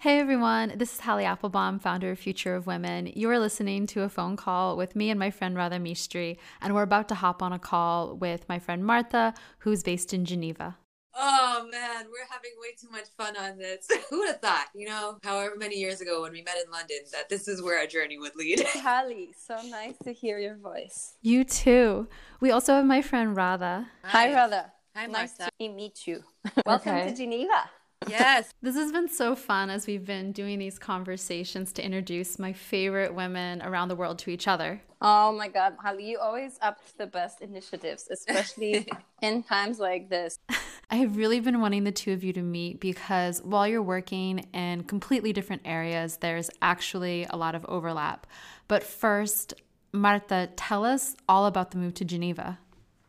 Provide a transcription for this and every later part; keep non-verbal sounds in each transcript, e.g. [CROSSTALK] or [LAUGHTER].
Hey everyone, this is Hallie Applebaum, founder of Future of Women. You are listening to a phone call with me and my friend Radha Mistry, and we're about to hop on a call with my friend Martha, who's based in Geneva. Oh man, we're having way too much fun on this. [LAUGHS] Who would have thought, you know, however many years ago when we met in London, that this is where our journey would lead? [LAUGHS] Hallie, so nice to hear your voice. You too. We also have my friend Radha. Hi, Hi Radha. Hi, Nice to meet you. [LAUGHS] Welcome okay. to Geneva. Yes. this has been so fun as we've been doing these conversations to introduce my favorite women around the world to each other. Oh my God, Hallie, you always up the best initiatives, especially [LAUGHS] in times like this. I have really been wanting the two of you to meet because while you're working in completely different areas, there's actually a lot of overlap. But first, Marta, tell us all about the move to Geneva.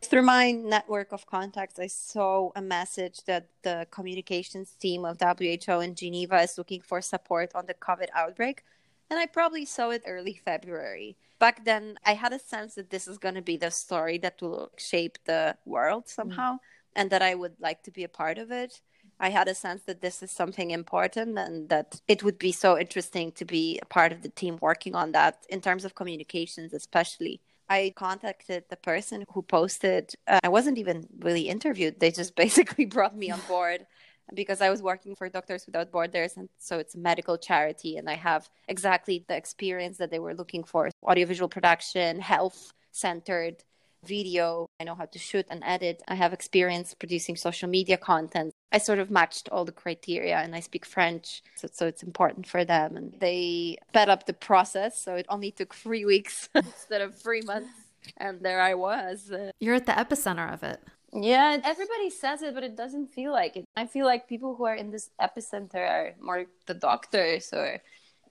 Through my network of contacts, I saw a message that the communications team of WHO in Geneva is looking for support on the COVID outbreak. And I probably saw it early February. Back then, I had a sense that this is going to be the story that will shape the world somehow, mm. and that I would like to be a part of it. I had a sense that this is something important and that it would be so interesting to be a part of the team working on that in terms of communications, especially. I contacted the person who posted. Uh, I wasn't even really interviewed. They just [LAUGHS] basically brought me on [LAUGHS] board because I was working for Doctors Without Borders. And so it's a medical charity. And I have exactly the experience that they were looking for audiovisual production, health centered video. I know how to shoot and edit. I have experience producing social media content. I sort of matched all the criteria and I speak French, so, so it's important for them. And they sped up the process, so it only took three weeks [LAUGHS] instead of three months. And there I was. You're at the epicenter of it. Yeah, everybody says it, but it doesn't feel like it. I feel like people who are in this epicenter are more the doctors or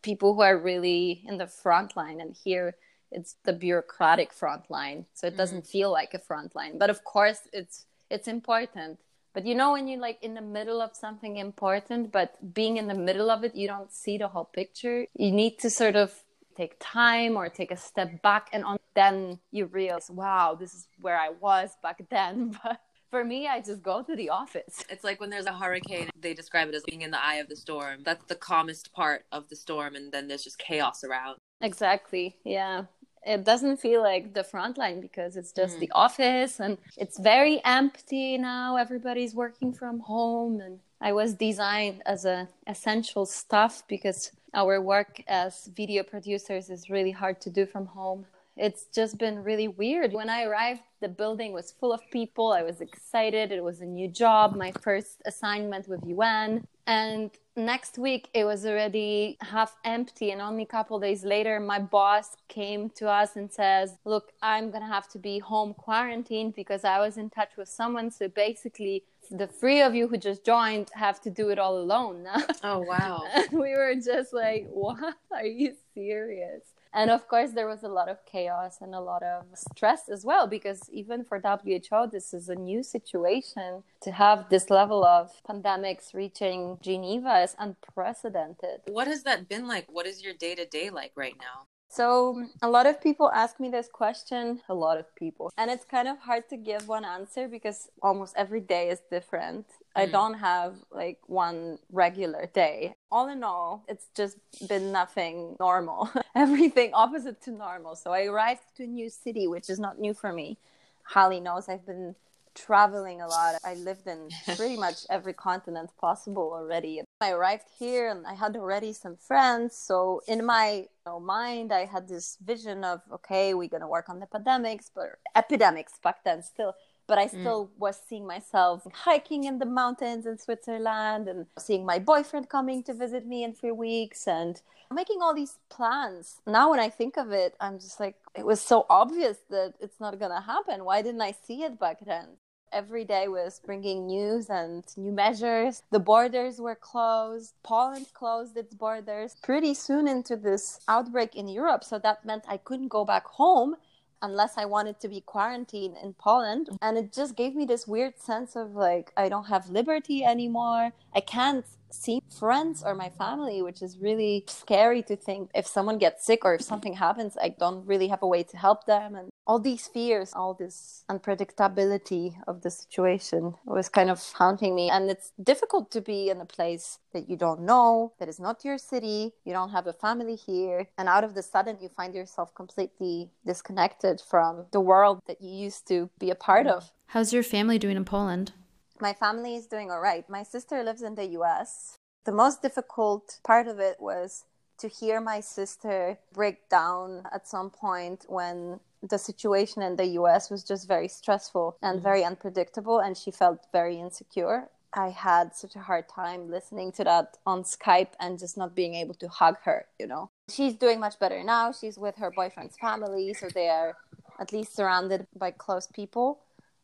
people who are really in the front line. And here, it's the bureaucratic front line so it doesn't mm-hmm. feel like a front line but of course it's it's important but you know when you're like in the middle of something important but being in the middle of it you don't see the whole picture you need to sort of take time or take a step back and on then you realize wow this is where i was back then [LAUGHS] but for me, I just go to the office. [LAUGHS] It's like when there's a hurricane, they describe it as being in the eye of the storm. That's the calmest part of the storm, and then there's just chaos around. Exactly. Yeah it doesn't feel like the front line because it's just mm. the office and it's very empty now. Everybody's working from home. And i was designed as a essential stuff because our work as video producers is really hard to do from home. It's just been really weird. When i arrived the building was full of people. I was excited. It was a new job my first assignment with un and next week it was already half empty. And only a couple days later my boss came to us and says look i'm gonna have to be home quarantined because i was in touch with someone. So basically the three of you who just joined have to do it all alone. Now [LAUGHS] oh wow. [LAUGHS] We were just like what? Are you serious and of course there was a lot of chaos and a lot of stress as well because even for WHO this is a new situation. To have this level of pandemics reaching geneva is unprecedented. What has that been like? What is your day-to-day like right now so, a lot of people ask me this question, a lot of people. And it's kind of hard to give one answer because almost every day is different. I hmm. don't have like one regular day. All in all, it's just been nothing normal. [LAUGHS] Everything opposite to normal. So I arrived to a new city, which is not new for me. Hallie knows I've been traveling a lot. I lived in pretty [LAUGHS] much every continent possible already. I arrived here and I had already some friends. So in my you know, mind, I had this vision of okay, we're gonna work on the pandemics, but epidemics back then still but I mm. still mm. was seeing myself hiking in the mountains in Switzerland and seeing my boyfriend coming to visit me in three weeks and making all these plans. Now, when I think of it, I'm just like, it was so obvious that it's not going to happen. Why didn't I see it back then? Every day was bringing news and new measures. The borders were closed. Poland closed its borders pretty soon into this outbreak in Europe. So that meant I couldn't go back home unless I wanted to be quarantined in Poland. And it just gave me this weird sense of like, I don't have liberty anymore. I can't see friends or my family, which is really scary to think if someone gets sick or if something happens, I don't really have a way to help them. And all these fears, all this unpredictability of the situation was kind of haunting me. And it's difficult to be in a place that you don't know, that is not your city, you don't have a family here. And out of the sudden, you find yourself completely disconnected from the world that you used to be a part of. How's your family doing in Poland? My family is doing all right. My sister lives in the US. The most difficult part of it was to hear my sister break down at some point when the situation in the US was just very stressful and mm-hmm. very unpredictable, and she felt very insecure. I had such a hard time listening to that on Skype and just not being able to hug her, you know. She's doing much better now. She's with her boyfriend's family, so they are at least surrounded by close people.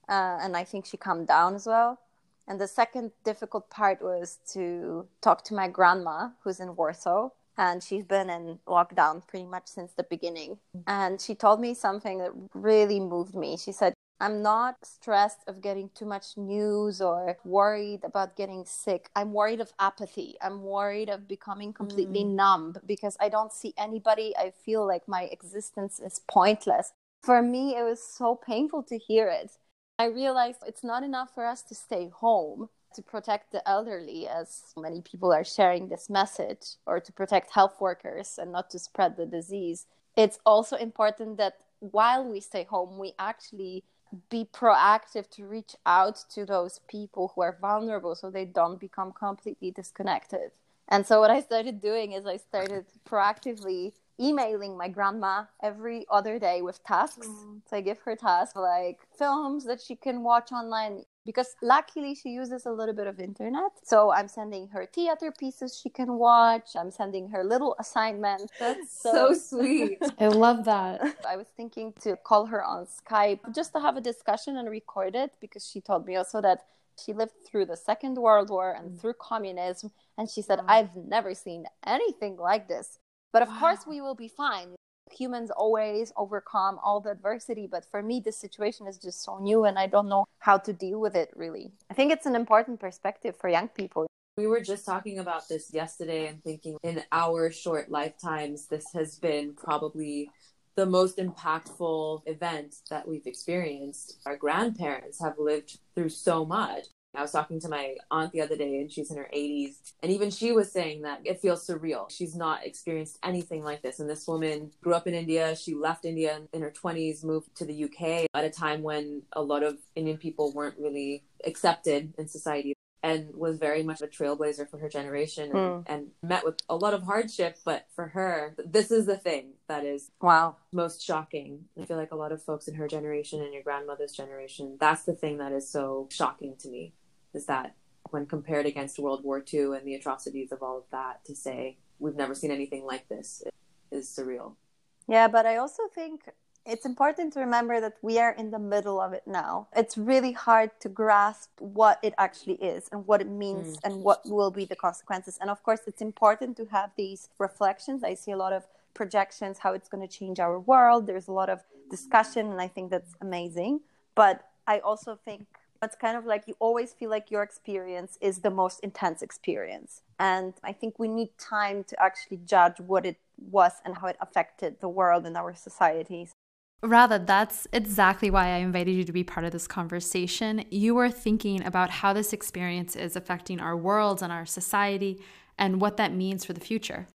Uh, and I think she calmed down as well. And the second difficult part was to talk to my grandma, who's in Warsaw, and she's been in lockdown pretty much since the beginning. And she told me something that really moved me. She said, I'm not stressed of getting too much news or worried about getting sick. I'm worried of apathy. I'm worried of becoming completely mm. numb because I don't see anybody. I feel like my existence is pointless. For me, it was so painful to hear it. I realized it's not enough for us to stay home to protect the elderly, as many people are sharing this message, or to protect health workers and not to spread the disease. It's also important that while we stay home, we actually be proactive to reach out to those people who are vulnerable so they don't become completely disconnected. And so, what I started doing is I started proactively emailing my grandma every other day with tasks. Mm. So I give her tasks like films that she can watch online because luckily she uses a little bit of internet. So I'm sending her theater pieces she can watch. I'm sending her little assignments. That's so, so sweet. [LAUGHS] I love that. I was thinking to call her on Skype just to have a discussion and record it because she told me also that she lived through the Second World War and mm. through communism. And she said, I've never seen anything like this. But of wow. course, we will be fine. Humans always overcome all the adversity. But for me, this situation is just so new and I don't know how to deal with it really. I think it's an important perspective for young people. We were just talking about this yesterday and thinking in our short lifetimes, this has been probably the most impactful event that we've experienced. Our grandparents have lived through so much. I was talking to my aunt the other day, and she's in her 80s. And even she was saying that it feels surreal. She's not experienced anything like this. And this woman grew up in India. She left India in her 20s, moved to the UK at a time when a lot of Indian people weren't really accepted in society and was very much a trailblazer for her generation and, mm. and, met with a lot of hardship but for her this is the thing that is wow most shocking i feel like a lot of folks in her generation and your grandmother's generation that's the thing that is so shocking to me is that when compared against World War II and the atrocities of all of that, to say we've never seen anything like this is surreal. Yeah, but I also think it's important to remember that we are in the middle of it now. It's really hard to grasp what it actually is and what it means mm. and what will be the consequences. And of course, it's important to have these reflections. I see a lot of projections, how it's going to change our world. There's a lot of discussion, and I think that's amazing. But I also think it's kind of like you always feel like your experience is the most intense experience. And I think we need time to actually judge what it was and how it affected the world and our societies. Radha, that's exactly why I invited you to be part of this conversation. You were thinking about how this experience is affecting our world and our society and what that means for the future.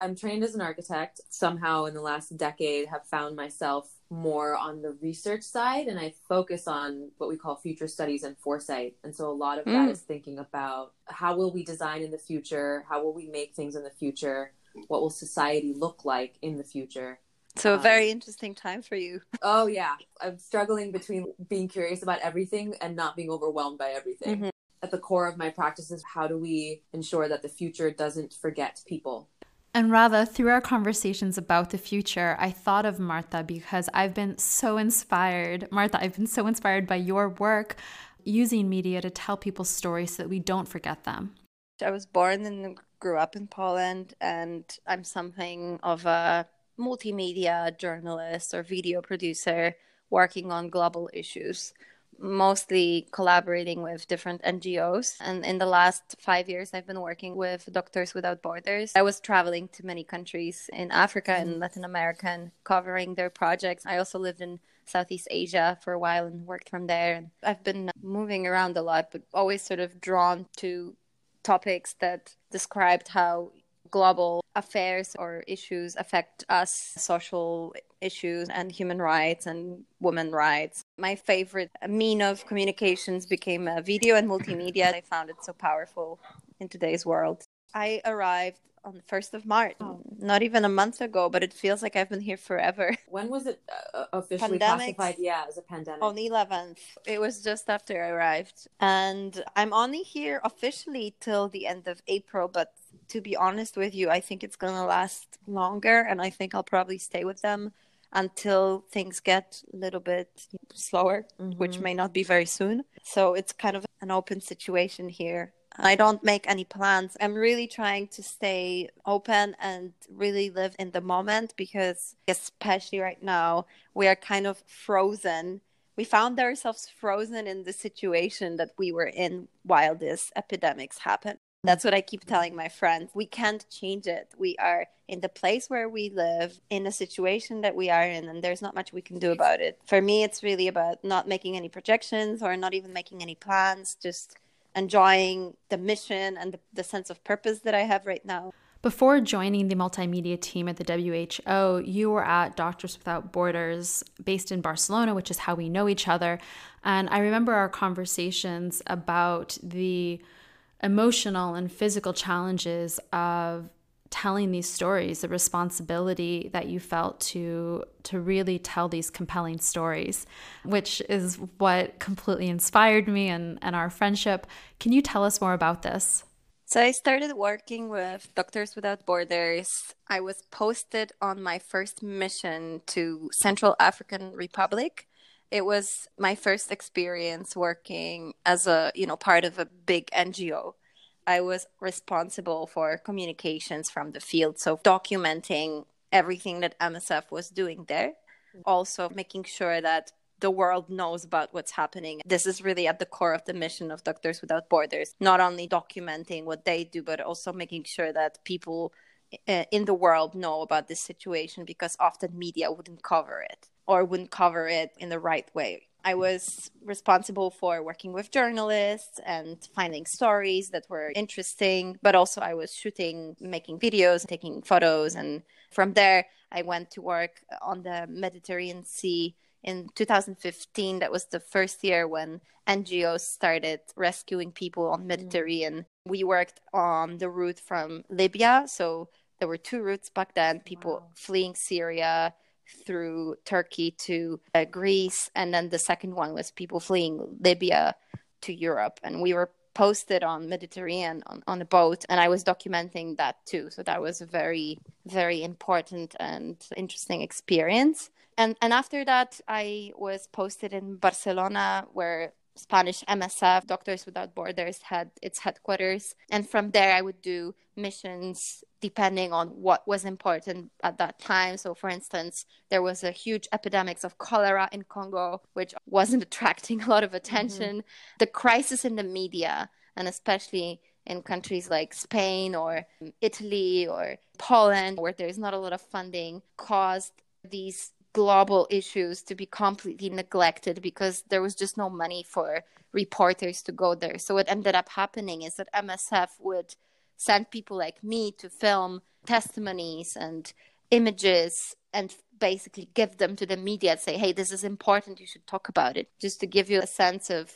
I'm trained as an architect. Somehow, in the last decade, have found myself more on the research side and I focus on what we call future studies and foresight. And so a lot of mm. that is thinking about how will we design in the future? How will we make things in the future? What will society look like in the future? So a very um, interesting time for you. [LAUGHS] oh yeah. I'm struggling between being curious about everything and not being overwhelmed by everything. Mm-hmm. At the core of my practice is how do we ensure that the future doesn't forget people? And Radha, through our conversations about the future, I thought of Martha because I've been so inspired. Martha, I've been so inspired by your work using media to tell people's stories so that we don't forget them. I was born and grew up in Poland, and I'm something of a multimedia journalist or video producer working on global issues mostly collaborating with different NGOs. And in the last five years, I've been working with Doctors Without Borders. I was traveling to many countries in Africa and mm-hmm. Latin America and covering their projects. I also lived in Southeast Asia for a while and worked from there. And I've been moving around a lot, but always sort of drawn to topics that described how global affairs or issues affect us, social issues and human rights and women rights. My favorite mean of communications became video and multimedia. I found it so powerful in today's world. I arrived on the 1st of March, oh. not even a month ago, but it feels like I've been here forever. [LAUGHS] When was it uh, officially Pandemic, classified? Yeah, as a pandemic. On the 11th. It was just after I arrived. And I'm only here officially till the end of April, but to be honest with you, I think it's going to last longer and I think I'll probably stay with them until things get a little bit slower, mm-hmm. which may not be very soon. So it's kind of an open situation here. I don't make any plans. I'm really trying to stay open and really live in the moment because, especially right now, we are kind of frozen. We found ourselves frozen in the situation that we were in while this epidemics happened. That's what I keep telling my friends. We can't change it. We are in the place where we live, in a situation that we are in, and there's not much we can do about it. For me, it's really about not making any projections or not even making any plans, just enjoying the mission and the, the sense of purpose that I have right now. Before joining the multimedia team at the WHO, you were at Doctors Without Borders, based in Barcelona, which is how we know each other. And I remember our conversations about the emotional and physical challenges of telling these stories the responsibility that you felt to to really tell these compelling stories which is what completely inspired me and and our friendship. Can you tell us more about this? So I started working with Doctors Without Borders. I was posted on my first mission to Central African Republic it was my first experience working as a you know part of a big ngo i was responsible for communications from the field so documenting everything that msf was doing there. Also making sure that the world knows about what's happening. This is really at the core of the mission of Doctors Without Borders, not only documenting what they do, but also making sure that people eh, in the world know about this situation because often media wouldn't cover it or wouldn't cover it in the right way. I was responsible for working with journalists and finding stories that were interesting, but also I was shooting, making videos, taking photos. And from there, I went to work on the Mediterranean Sea in 2015. That was the first year when NGOs started rescuing people on mm. Mediterranean. Mm. We worked on the route from Libya. So there were two routes back then people wow. fleeing Syria through Turkey to uh, Greece, and then the second one was people fleeing Libya to Europe, and we were posted on Mediterranean on, on a boat, and I was documenting that too. So that was a very very important and interesting experience. And and after that, I was posted in Barcelona, where Spanish MSF, Doctors Without Borders, had its headquarters. And from there, I would do missions depending on what was important at that time. So, for instance, there was a huge epidemic of cholera in Congo, which wasn't [LAUGHS] attracting a lot of attention. Mm-hmm. The crisis in the media, and especially in countries like Spain or Italy or Poland, where there's not a lot of funding, caused these global issues to be completely neglected because there was just no money for reporters to go there. So what ended up happening is that MSF would send people like me to film testimonies and images and basically give them to the media and say, hey, this is important, you should talk about it, just to give you a sense of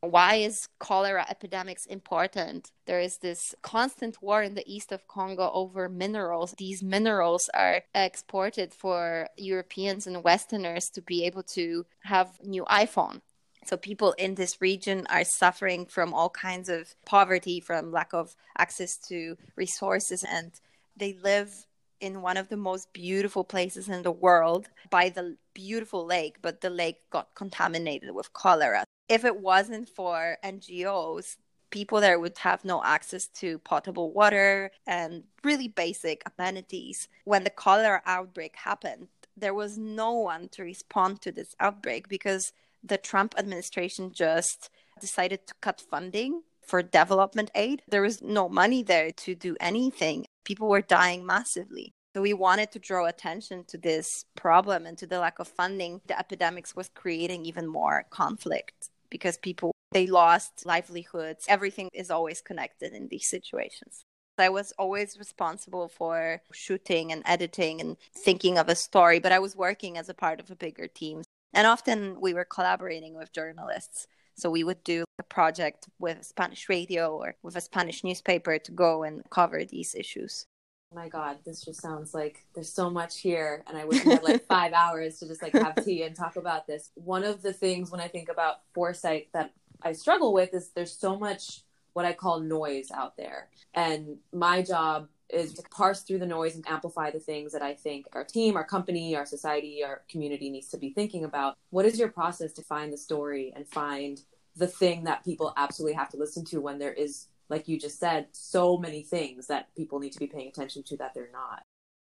why is cholera epidemics important? There is this constant war in the east of congo over minerals. These minerals are exported for europeans and westerners to be able to have new iphone. So people in this region are suffering from all kinds of poverty from lack of access to resources and they live in one of the most beautiful places in the world by the beautiful lake, but the lake got contaminated with cholera if it wasn't for NGOs, people there would have no access to potable water and really basic amenities. When the cholera outbreak happened, there was no one to respond to this outbreak because the Trump administration just decided to cut funding for development aid. There was no money there to do anything. People were dying massively. So we wanted to draw attention to this problem and to the lack of funding. The epidemics was creating even more conflict because people they lost livelihoods. Everything is always connected in these situations. I was always responsible for shooting and editing and thinking of a story, but I was working as a part of a bigger team. And often we were collaborating with journalists. So we would do a project with Spanish radio or with a Spanish newspaper to go and cover these issues. Oh my God, this just sounds like there's so much here, and I wish we had like five [LAUGHS] hours to just like have tea and talk about this. One of the things when I think about foresight that I struggle with is there's so much what I call noise out there. And my job is to parse through the noise and amplify the things that I think our team, our company, our society, our community needs to be thinking about. What is your process to find the story and find the thing that people absolutely have to listen to when there is, like you just said, so many things that people need to be paying attention to that they're not?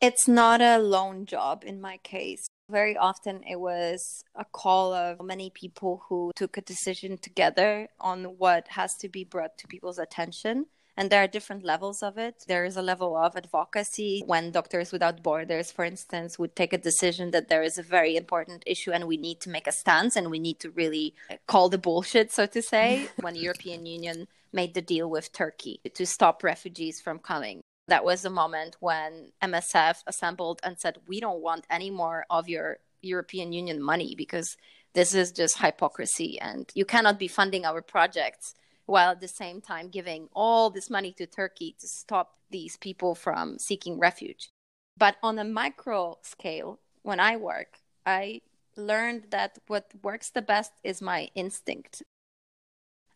It's not a lone job in my case. Very often it was a call of many people who took a decision together on what has to be brought to people's attention. And there are different levels of it. There is a level of advocacy when Doctors Without Borders, for instance, would take a decision that there is a very important issue and we need to make a stance and we need to really uh, call the bullshit, so to say, [LAUGHS] when the European Union made the deal with Turkey to stop refugees from coming. That was the moment when MSF assembled and said, We don't want any more of your European Union money because this is just hypocrisy and you cannot be funding our projects while at the same time giving all this money to Turkey to stop these people from seeking refuge. But on a micro scale, when I work, I learned that what works the best is my instinct.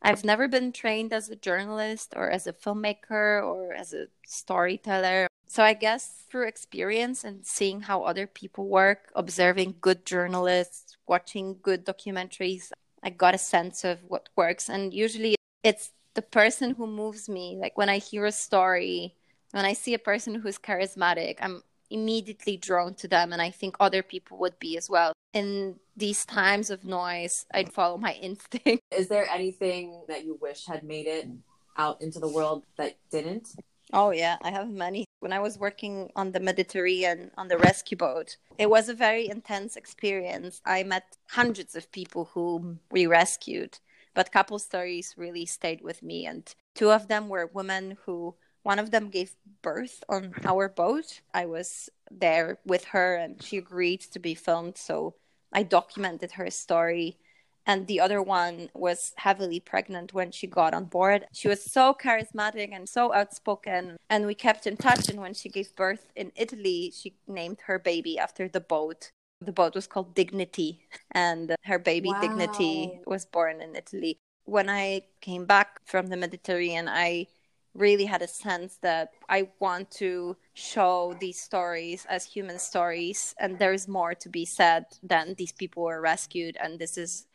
I've never been trained as a journalist or as a filmmaker or as a storyteller. So I guess through experience and seeing how other people work, observing good journalists, watching good documentaries, I got a sense of what works. And usually it's the person who moves me. Like when I hear a story, when I see a person who's charismatic, I'm immediately drawn to them. And I think other people would be as well. In these times of noise, I'd follow my [LAUGHS] instinct. Is there anything that you wish had made it out into the world that didn't? Oh, yeah, I have many. When I was working on the Mediterranean on the rescue boat, it was a very intense experience. I met hundreds of people who we rescued, but couple stories really stayed with me. And two of them were women who, one of them gave birth on [LAUGHS] our boat. I was there with her and she agreed to be filmed. So I documented her story and the other one was heavily pregnant when she got on board. She was so charismatic and so outspoken, and we kept in touch. And when she gave birth in Italy, she named her baby after the boat. The boat was called Dignity, and her baby Wow. Dignity was born in Italy. When I came back from the Mediterranean, I really had a sense that I want to show these stories as human stories, and there is more to be said than these people were rescued, and this is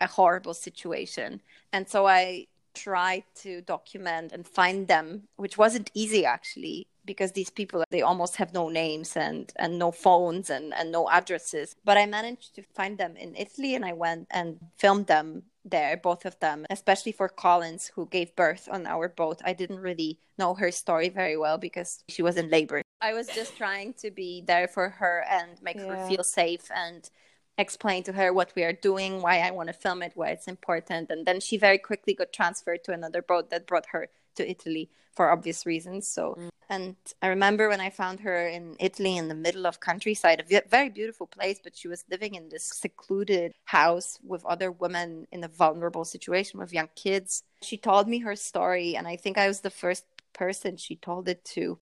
a horrible situation. And so I tried to document and find them, which wasn't easy actually, because these people they almost have no names and and no phones and and no addresses. But I managed to find them in Italy, and I went and filmed them there, both of them, especially for Collins, who gave birth on our boat. I didn't really know her story very well because she was in labor. I was just trying to be there for her and make her feel safe and explain to her what we are doing, why I want to film it, why it's important. And then she very quickly got transferred to another boat that brought her to Italy for obvious reasons. So, mm. And I remember when I found her in Italy in the middle of countryside, a very beautiful place, but she was living in this secluded house with other women in a vulnerable situation with young kids. She told me her story, and I think I was the first person she told it to.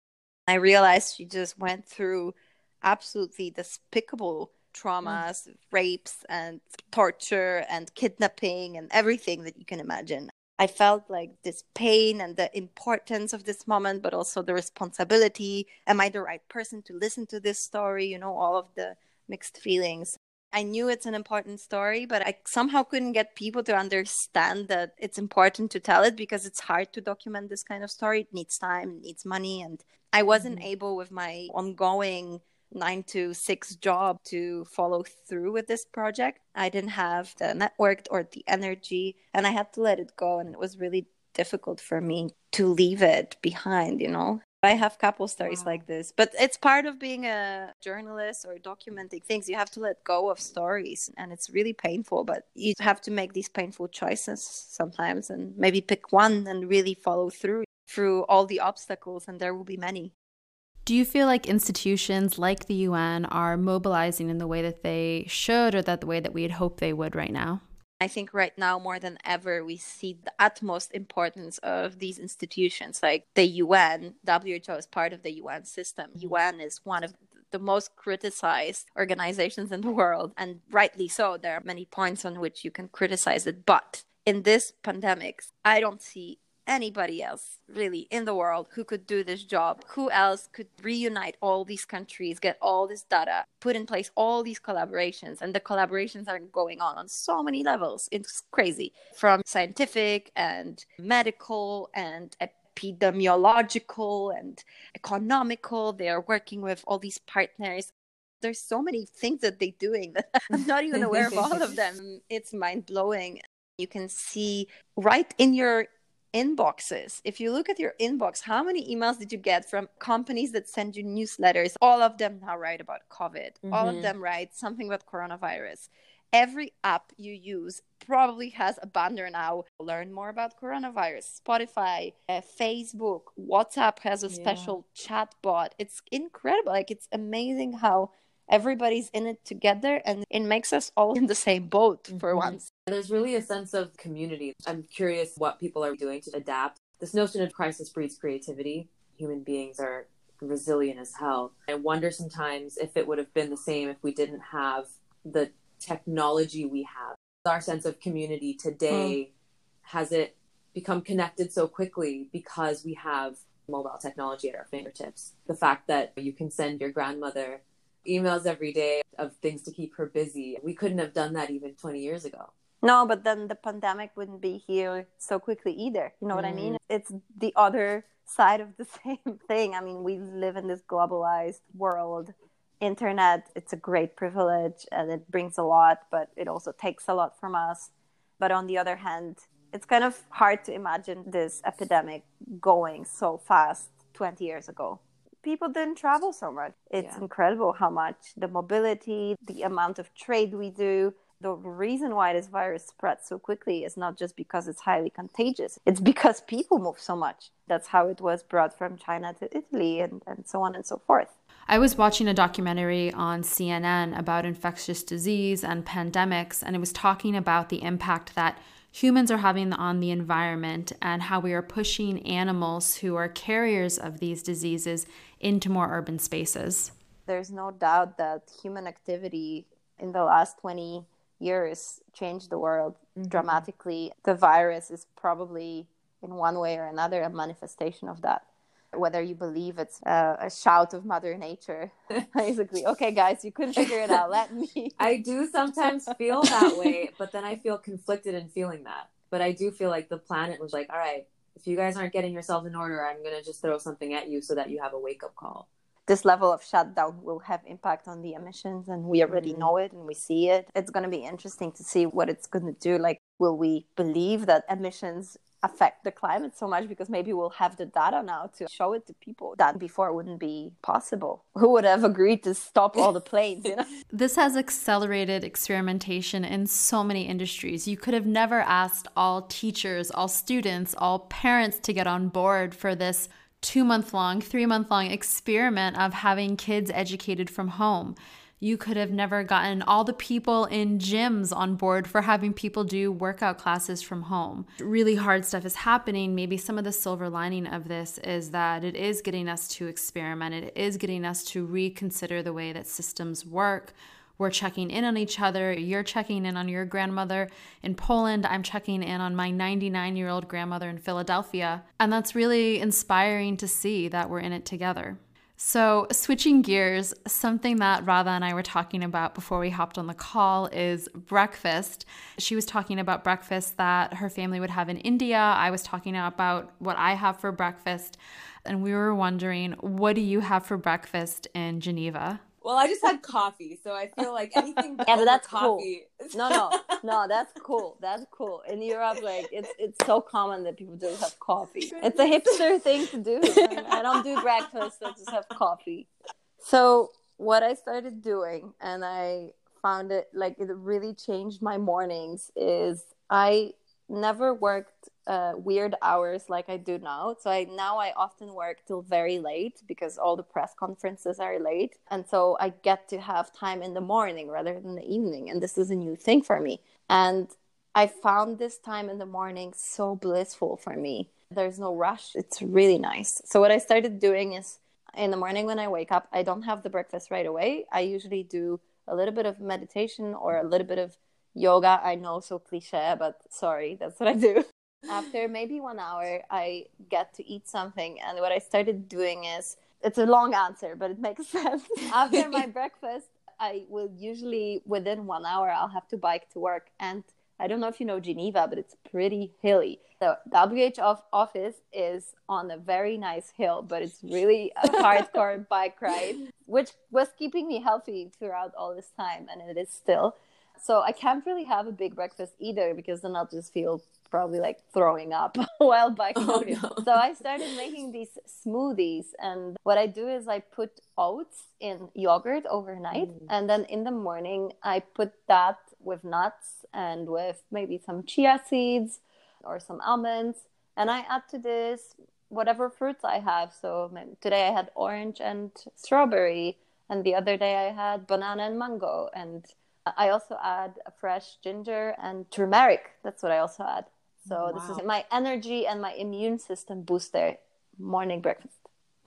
I realized she just went through absolutely despicable mm. traumas, rapes, and torture, and kidnapping, and everything that you can imagine. I felt like this pain and the importance of this moment, but also the responsibility. Am I the right person to listen to this story? You know, all of the mixed feelings. I knew it's an important story, but I somehow couldn't get people to understand that it's important to tell it because it's hard to document this kind of story. It needs time, it needs money. And I wasn't mm-hmm. able with my ongoing nine to six job to follow through with this project. I didn't have the network or the energy, and I had to let it go. And it was really difficult for me to leave it behind, you know? I have couple stories wow. like this, but it's part of being a journalist or documenting things. You have to let go of stories, and it's really painful. But you have to make these painful choices sometimes, and maybe pick one and really follow through through all the obstacles, and there will be many. Do you feel like institutions like the UN are mobilizing in the way that they should, or that the way that we'd hope they would right now? I think right now more than ever we see the utmost importance of these institutions like the UN. WHO is part of the UN system. Mm-hmm. UN is one of the most criticized organizations in the world and rightly so. There are many points on which you can criticize it, but in this pandemic, I don't see anybody else really in the world who could do this job. Who else could reunite all these countries, get all this data, put in place all these collaborations? And the collaborations are going on on so many levels. It's crazy from scientific and medical and epidemiological and economical. They are working with all these partners there's so many things that they're doing that [LAUGHS] I'm not even aware of all of them. [LAUGHS] It's mind blowing. You can see right in your inboxes. If you look at your inbox, how many emails did you get from companies that send you newsletters? All of them now write about COVID. Mm-hmm. All of mm-hmm. them write something about coronavirus. Every app you use probably has a banner now. Learn more about coronavirus. Spotify, uh, Facebook, WhatsApp has a special yeah. chat bot. It's incredible. Like, it's amazing how everybody's in it together and it makes us all in the same boat mm-hmm. for once. There's really a sense of community. I'm curious what people are doing to adapt. This notion of crisis breeds creativity. Human beings are resilient as hell. I wonder sometimes if it would have been the same if we didn't have the technology we have. Our sense of community today, mm. has it become connected so quickly because we have mobile technology at our fingertips? The fact that you can send your grandmother emails every day of things to keep her busy. We couldn't have done that even 20 years ago. No, but then the pandemic wouldn't be here so quickly either. You know what mm. I mean? Mm. It's the other side of the [LAUGHS] same thing. I mean, we live in this globalized world. Internet, it's a great privilege and it brings a lot, but it also takes a lot from us. But on the other hand, it's kind of hard to imagine this epidemic going so fast 20 years ago people didn't travel so much. It's yeah. incredible how much the mobility, the amount of trade we do. The reason why this virus spreads so quickly is not just because it's highly contagious, it's because people move so much. That's how it was brought from China to Italy and, and so on and so forth. I was watching a documentary on CNN about infectious disease and pandemics, and it was talking about the impact that humans are having on the environment and how we are pushing animals who are carriers of these diseases into more urban spaces. There's no doubt that human activity in the last 20 years changed the world mm-hmm. dramatically. The virus is probably, in one way or another, a manifestation of that. Whether you believe it's a, a shout of Mother Nature, [LAUGHS] basically, okay, guys, you couldn't figure it out. Let me. [LAUGHS] I do sometimes feel that way, but then I feel conflicted in feeling that. But I do feel like the planet was like, all right, if you guys aren't getting yourselves in order, I'm going to just throw something at you so that you have a wake up call. This level of shutdown will have impact on the emissions, and we already mm-hmm. know it and we see it. It's going to be interesting to see what it's going to do. Like, will we believe that emissions affect the climate so much because maybe we'll have the data now to show it to people that before wouldn't be possible. [LAUGHS] Who would have agreed to stop all the planes, you know? [LAUGHS] this has accelerated experimentation in so many industries. You could have never asked all teachers, all students, all parents to get on board for this two month long, three month long experiment of having kids educated from home. You could have never gotten all the people in gyms on board for having people do workout classes from home. Really hard stuff is happening. Maybe some of the silver lining of this is that it is getting us to experiment, it is getting us to reconsider the way that systems work. We're checking in on each other. You're checking in on your grandmother in Poland. I'm checking in on my 99 year old grandmother in Philadelphia. And that's really inspiring to see that we're in it together. So, switching gears, something that Radha and I were talking about before we hopped on the call is breakfast. She was talking about breakfast that her family would have in India. I was talking about what I have for breakfast. And we were wondering, what do you have for breakfast in Geneva? Well, I just had [LAUGHS] coffee, so I feel like anything. yeah, but that's coffee. Cool. No, no, no, that's cool. That's cool. In Europe, like it's it's so common that people just have coffee. [LAUGHS] It's a hipster thing to do. I don't do breakfast. I just have coffee. So what I started doing, and I found it like it really changed my mornings, is I never worked uh, weird hours like I do now. So I now I often work till very late because all the press conferences are late, and so I get to have time in the morning rather than the evening. And this is a new thing for me. And I found this time in the morning so blissful for me. There's no rush. It's really nice. So what I started doing is in the morning when I wake up, I don't have the breakfast right away. I usually do a little bit of meditation or a little bit of yoga. I know so cliche, but sorry, that's what I do. [LAUGHS] After maybe one hour, I get to eat something. And what I started doing is it's a long answer, but it makes [LAUGHS] sense. After my [LAUGHS] breakfast, I will usually within one hour, I'll have to bike to work. And I don't know if you know Geneva, but it's pretty hilly. The WH office is on a very nice hill, but it's really a [LAUGHS] hardcore bike ride, which was keeping me healthy throughout all this time, and it is still. So I can't really have a big breakfast either because then I'll just feel probably like throwing up [LAUGHS] while biking. Oh, no. So I started making these smoothies, and what I do is I put oats in yogurt overnight, mm. and then in the morning I put that with nuts and with maybe some chia seeds or some almonds, and I add to this whatever fruits I have. So today I had orange and strawberry, and the other day I had banana and mango, and I also add fresh ginger and turmeric. That's what I also add. So wow. this is my energy and my immune system booster morning breakfast.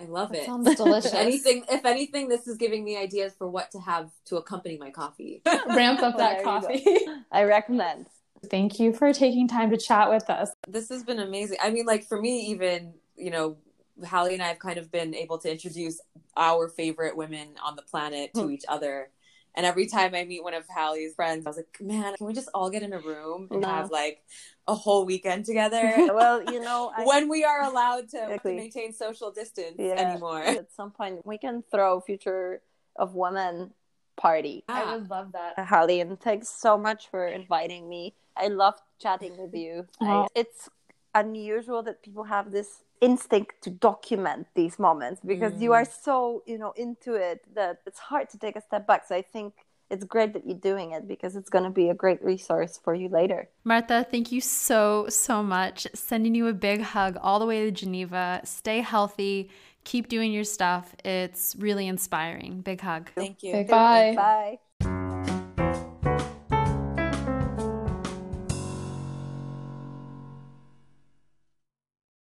I love that it. Sounds delicious. anything, if anything, this is giving me ideas for what to have to accompany my coffee. [LAUGHS] Ramp up that coffee. [LAUGHS] I recommend. Thank you for taking time to chat with us. This has been amazing. I mean, like for me, even you know, Hallie and I have kind of been able to introduce our favorite women on the planet to hmm. each other and every time I meet one of Hallie's friends, I was like, man, can we just all get in a room and no. have like a whole weekend together? [LAUGHS] well, you [LAUGHS] know, I... when we are allowed to, exactly. maintain social distance yeah. anymore. At some point, we can throw Future of Women party. Ah. I would love that. Hallie, and thanks so much for inviting me. I love chatting with [LAUGHS] you. I, it's unusual that people have this instinct to document these moments because mm. you are mm. so you know into it that it's hard to take a step back so i think it's great that you're doing it because it's going to be a great resource for you later. Martha, thank you so, so much. Sending you a big hug all the way to Geneva. Stay healthy. Keep doing your stuff. It's really inspiring. Big hug. Thank you. Big Bye. Bye.